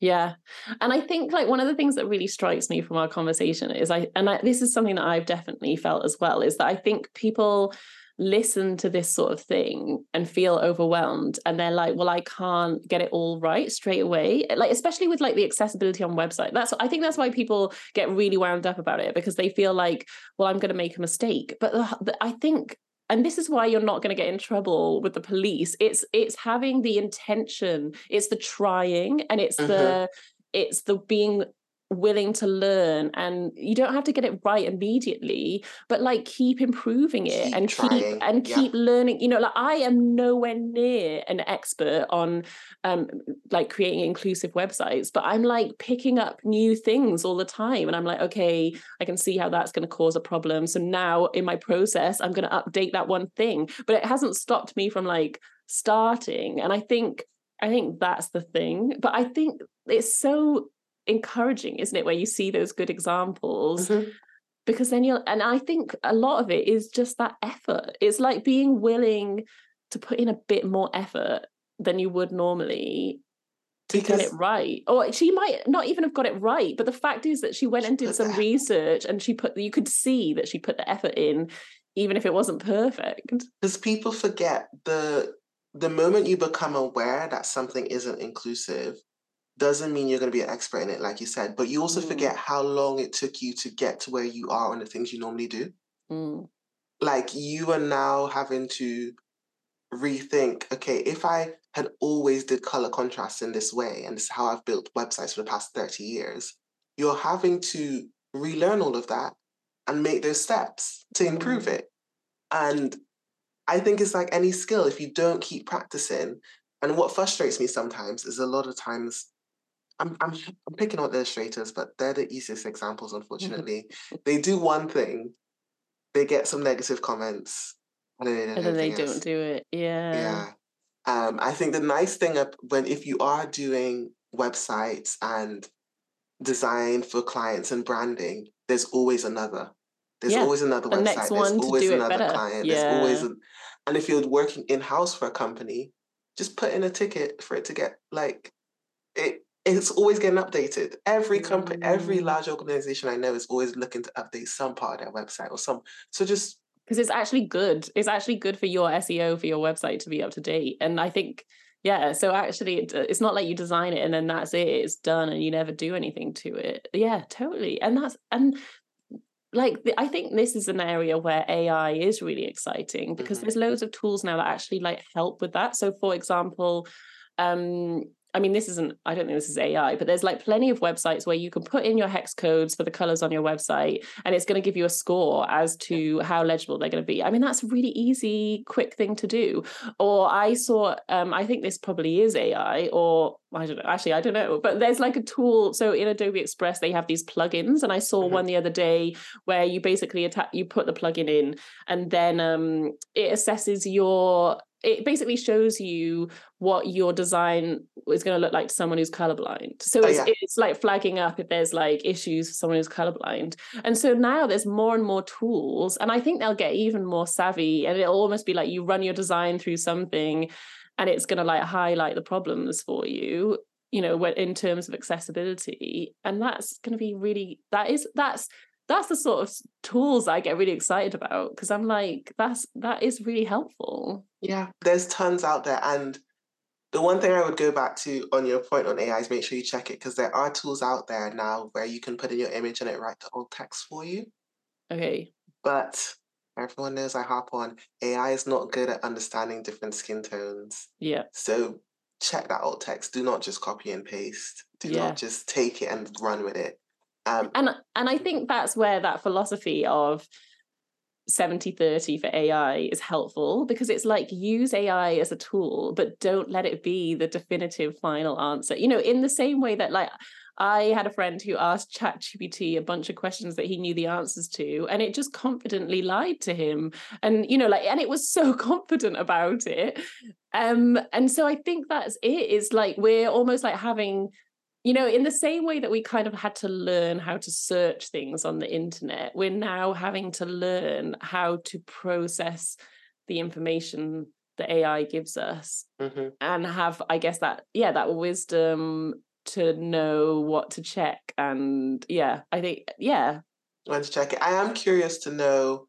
Yeah. And I think like one of the things that really strikes me from our conversation is I and I, this is something that I've definitely felt as well is that I think people listen to this sort of thing and feel overwhelmed and they're like well i can't get it all right straight away eh, like especially with like the accessibility on website that's i think that's why people get really wound up about it because they feel like well i'm going to make a mistake but i think and this is why you're not going to get in trouble with the police it's it's having the intention it's the trying and it's mm-hmm. the it's the being willing to learn and you don't have to get it right immediately but like keep improving it keep and trying. keep and yeah. keep learning you know like i am nowhere near an expert on um like creating inclusive websites but i'm like picking up new things all the time and i'm like okay i can see how that's going to cause a problem so now in my process i'm going to update that one thing but it hasn't stopped me from like starting and i think I think that's the thing. But I think it's so encouraging, isn't it? Where you see those good examples. Mm-hmm. Because then you'll, and I think a lot of it is just that effort. It's like being willing to put in a bit more effort than you would normally to because get it right. Or she might not even have got it right, but the fact is that she went and did some research and she put you could see that she put the effort in, even if it wasn't perfect. Because people forget the the moment you become aware that something isn't inclusive, doesn't mean you're going to be an expert in it, like you said, but you also mm. forget how long it took you to get to where you are on the things you normally do. Mm. Like you are now having to rethink, okay, if I had always did color contrast in this way, and this is how I've built websites for the past 30 years, you're having to relearn all of that and make those steps to improve mm. it. And I think it's like any skill, if you don't keep practicing, and what frustrates me sometimes is a lot of times I'm I'm I'm picking on illustrators, but they're the easiest examples, unfortunately. they do one thing, they get some negative comments, and then, and then they else. don't do it. Yeah. Yeah. Um, I think the nice thing when if you are doing websites and design for clients and branding, there's always another. There's yeah. always another the website. There's always another client. Yeah. There's always a, and if you're working in house for a company, just put in a ticket for it to get like it it's always getting updated. Every company, mm. every large organization I know is always looking to update some part of their website or some. So just because it's actually good. It's actually good for your SEO for your website to be up to date. And I think, yeah. So actually, it's not like you design it and then that's it. It's done, and you never do anything to it. Yeah, totally. And that's and like I think this is an area where AI is really exciting because mm-hmm. there's loads of tools now that actually like help with that. So, for example, um, I mean, this isn't, I don't think this is AI, but there's like plenty of websites where you can put in your hex codes for the colors on your website and it's going to give you a score as to how legible they're going to be. I mean, that's a really easy, quick thing to do. Or I saw, um, I think this probably is AI, or I don't know, actually, I don't know, but there's like a tool. So in Adobe Express, they have these plugins. And I saw mm-hmm. one the other day where you basically attack, you put the plugin in and then um, it assesses your it basically shows you what your design is going to look like to someone who's colorblind. So oh, it's, yeah. it's like flagging up if there's like issues for someone who's colorblind. And so now there's more and more tools, and I think they'll get even more savvy. And it'll almost be like you run your design through something, and it's going to like highlight the problems for you. You know, in terms of accessibility, and that's going to be really that is that's that's the sort of tools I get really excited about because I'm like, that's that is really helpful. Yeah, there's tons out there. And the one thing I would go back to on your point on AI is make sure you check it because there are tools out there now where you can put in your image and it write the alt text for you. Okay. But everyone knows I hop on. AI is not good at understanding different skin tones. Yeah. So check that alt text. Do not just copy and paste. Do yeah. not just take it and run with it. Um, and and I think that's where that philosophy of 70 30 for AI is helpful because it's like use AI as a tool, but don't let it be the definitive final answer. You know, in the same way that, like, I had a friend who asked ChatGPT a bunch of questions that he knew the answers to, and it just confidently lied to him. And, you know, like, and it was so confident about it. Um, and so I think that's it. It's like we're almost like having you know, in the same way that we kind of had to learn how to search things on the internet, we're now having to learn how to process the information that AI gives us mm-hmm. and have, I guess, that, yeah, that wisdom to know what to check. And yeah, I think, yeah. When to check it. I am curious to know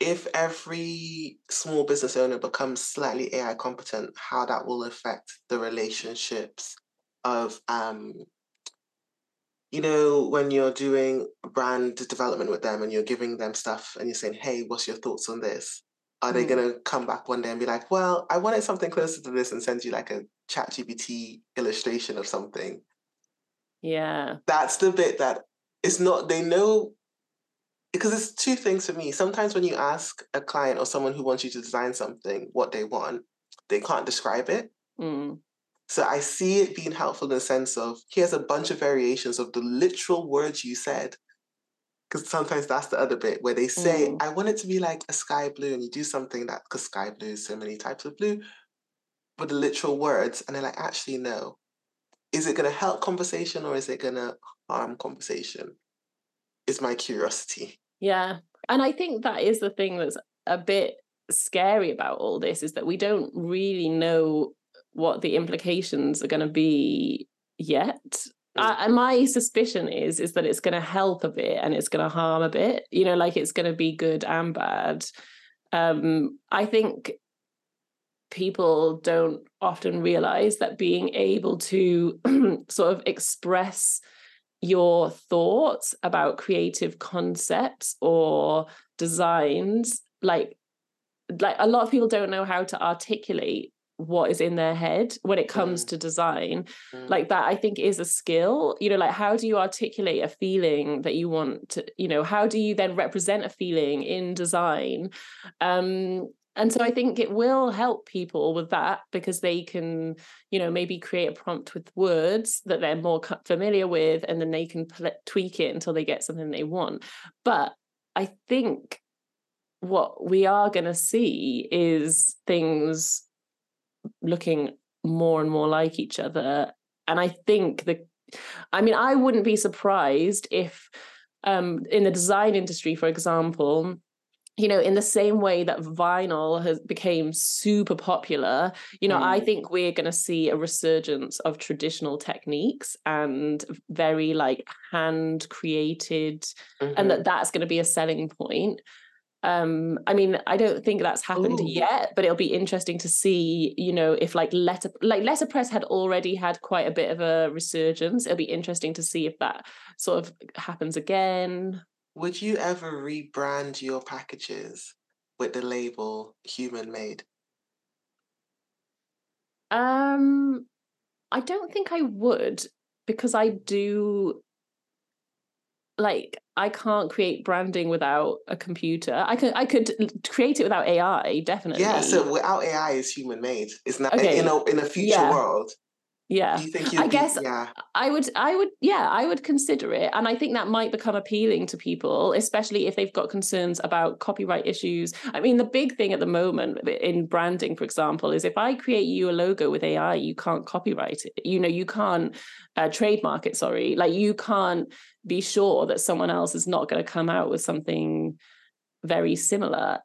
if every small business owner becomes slightly AI competent, how that will affect the relationships of um you know when you're doing brand development with them and you're giving them stuff and you're saying hey what's your thoughts on this? Are mm. they going to come back one day and be like well i wanted something closer to this and send you like a chat gpt illustration of something? Yeah. That's the bit that it's not they know because it's two things for me. Sometimes when you ask a client or someone who wants you to design something what they want they can't describe it. Mm. So I see it being helpful in the sense of here's a bunch of variations of the literal words you said. Because sometimes that's the other bit where they say, mm. I want it to be like a sky blue, and you do something that, because sky blue is so many types of blue, but the literal words, and they're like, actually, no. Is it going to help conversation or is it going to harm conversation? Is my curiosity. Yeah. And I think that is the thing that's a bit scary about all this is that we don't really know what the implications are going to be yet. Uh, and my suspicion is is that it's going to help a bit and it's going to harm a bit. You know, like it's going to be good and bad. Um, I think people don't often realize that being able to sort of express your thoughts about creative concepts or designs like like a lot of people don't know how to articulate what is in their head when it comes mm. to design mm. like that i think is a skill you know like how do you articulate a feeling that you want to you know how do you then represent a feeling in design um and so i think it will help people with that because they can you know maybe create a prompt with words that they're more familiar with and then they can pl- tweak it until they get something they want but i think what we are going to see is things looking more and more like each other. And I think the, I mean, I wouldn't be surprised if um, in the design industry, for example, you know in the same way that vinyl has became super popular you know mm. i think we're going to see a resurgence of traditional techniques and very like hand created mm-hmm. and that mm-hmm. that's going to be a selling point um i mean i don't think that's happened Ooh. yet but it'll be interesting to see you know if like letter like letterpress had already had quite a bit of a resurgence. It'll be interesting to see if that sort of happens again. Would you ever rebrand your packages with the label human made? Um i don't think i would because i do like I can't create branding without a computer. I could I could create it without AI, definitely. Yeah, so without AI is human made. It's not okay. in a in a future yeah. world yeah you think i guess yeah i would i would yeah i would consider it and i think that might become appealing to people especially if they've got concerns about copyright issues i mean the big thing at the moment in branding for example is if i create you a logo with ai you can't copyright it you know you can't uh, trademark it sorry like you can't be sure that someone else is not going to come out with something very similar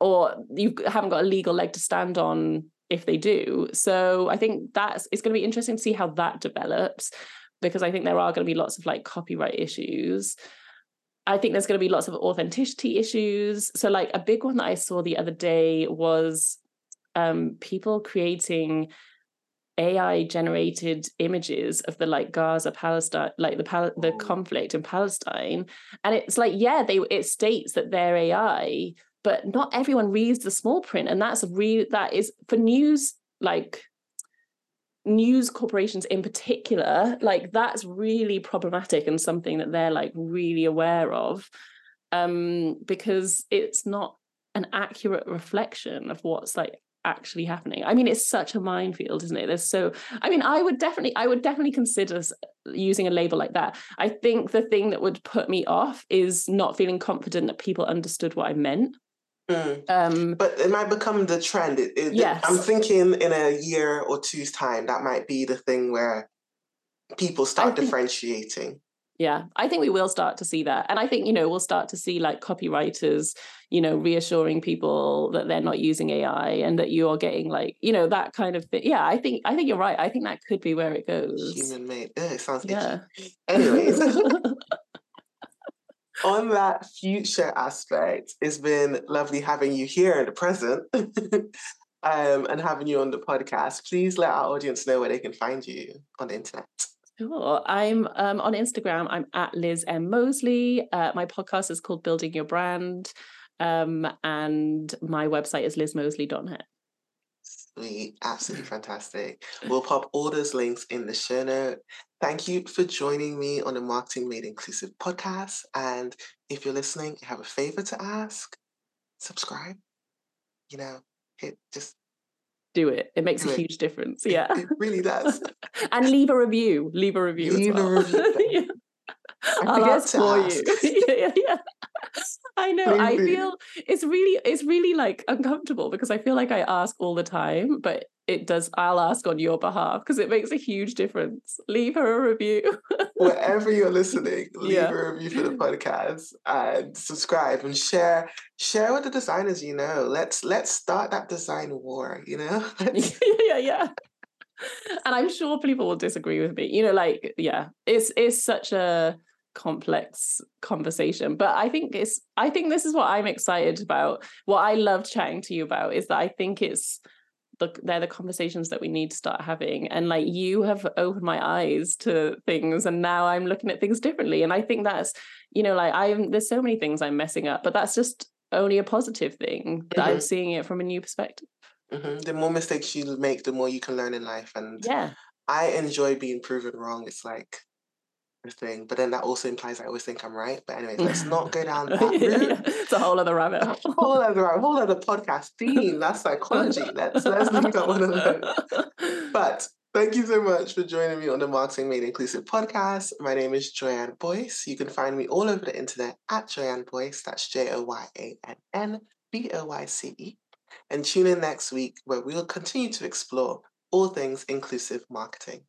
or you haven't got a legal leg to stand on if they do. So I think that's it's going to be interesting to see how that develops because I think there are going to be lots of like copyright issues. I think there's going to be lots of authenticity issues. So like a big one that I saw the other day was um, people creating AI generated images of the like Gaza Palestine like the Pal- the conflict in Palestine. And it's like yeah they it states that they're AI but not everyone reads the small print. And that's a real that is for news like news corporations in particular like that's really problematic and something that they're like really aware of um, because it's not an accurate reflection of what's like actually happening. I mean, it's such a minefield, isn't it? There's so, I mean, I would definitely, I would definitely consider using a label like that. I think the thing that would put me off is not feeling confident that people understood what I meant. Mm. Um, but it might become the trend. It, it, yes. I'm thinking in a year or two's time, that might be the thing where people start think, differentiating. Yeah, I think we will start to see that. And I think, you know, we'll start to see like copywriters, you know, reassuring people that they're not using AI and that you are getting like, you know, that kind of thing. Yeah, I think I think you're right. I think that could be where it goes. Human made. It sounds yeah. itchy. Anyways. on that future aspect, it's been lovely having you here in the present um, and having you on the podcast. Please let our audience know where they can find you on the internet. Sure. I'm um, on Instagram. I'm at Liz M. Mosley. Uh, my podcast is called Building Your Brand. Um, and my website is lizmosley.net. Sweet. Absolutely fantastic. We'll pop all those links in the show note. Thank you for joining me on the Marketing Made Inclusive podcast. And if you're listening, you have a favor to ask, subscribe. You know, hit just do it. It makes do a it. huge difference. Yeah. It, really does. and leave a review. Leave a review. Leave well. a review. yeah. I'll ask for ask. you. yeah, yeah, yeah. I know. I feel it's really, it's really like uncomfortable because I feel like I ask all the time, but it does. I'll ask on your behalf because it makes a huge difference. Leave her a review. Wherever you're listening, leave yeah. a review for the podcast and subscribe and share. Share with the designers you know. Let's let's start that design war. You know. Yeah, yeah, yeah. And I'm sure people will disagree with me. You know, like yeah, it's it's such a complex conversation but i think it's i think this is what i'm excited about what i love chatting to you about is that i think it's the, they're the conversations that we need to start having. And like you have opened my eyes to things and now i'm looking at things differently. And i think that's you know like i'm there's so many things i'm messing up but that's just only a positive thing mm-hmm. i'm seeing it from a new perspective. Mm-hmm. the more mistakes you make the more you can learn in life. And yeah. I enjoy being proven wrong. It's like thing, but then that also implies I always think I'm right. But anyways, let's not go down that route. yeah, It's a whole other rabbit hole. whole other rabbit, whole other podcast theme. That's psychology. Let's let's leave that one alone. But thank you so much for joining me on the Marketing Made Inclusive podcast. My name is Joyann Boyce. You can find me all over the internet at Joyann Boyce. That's J O Y A N N B O Y C E. And tune in next week where we'll continue to explore all things inclusive marketing.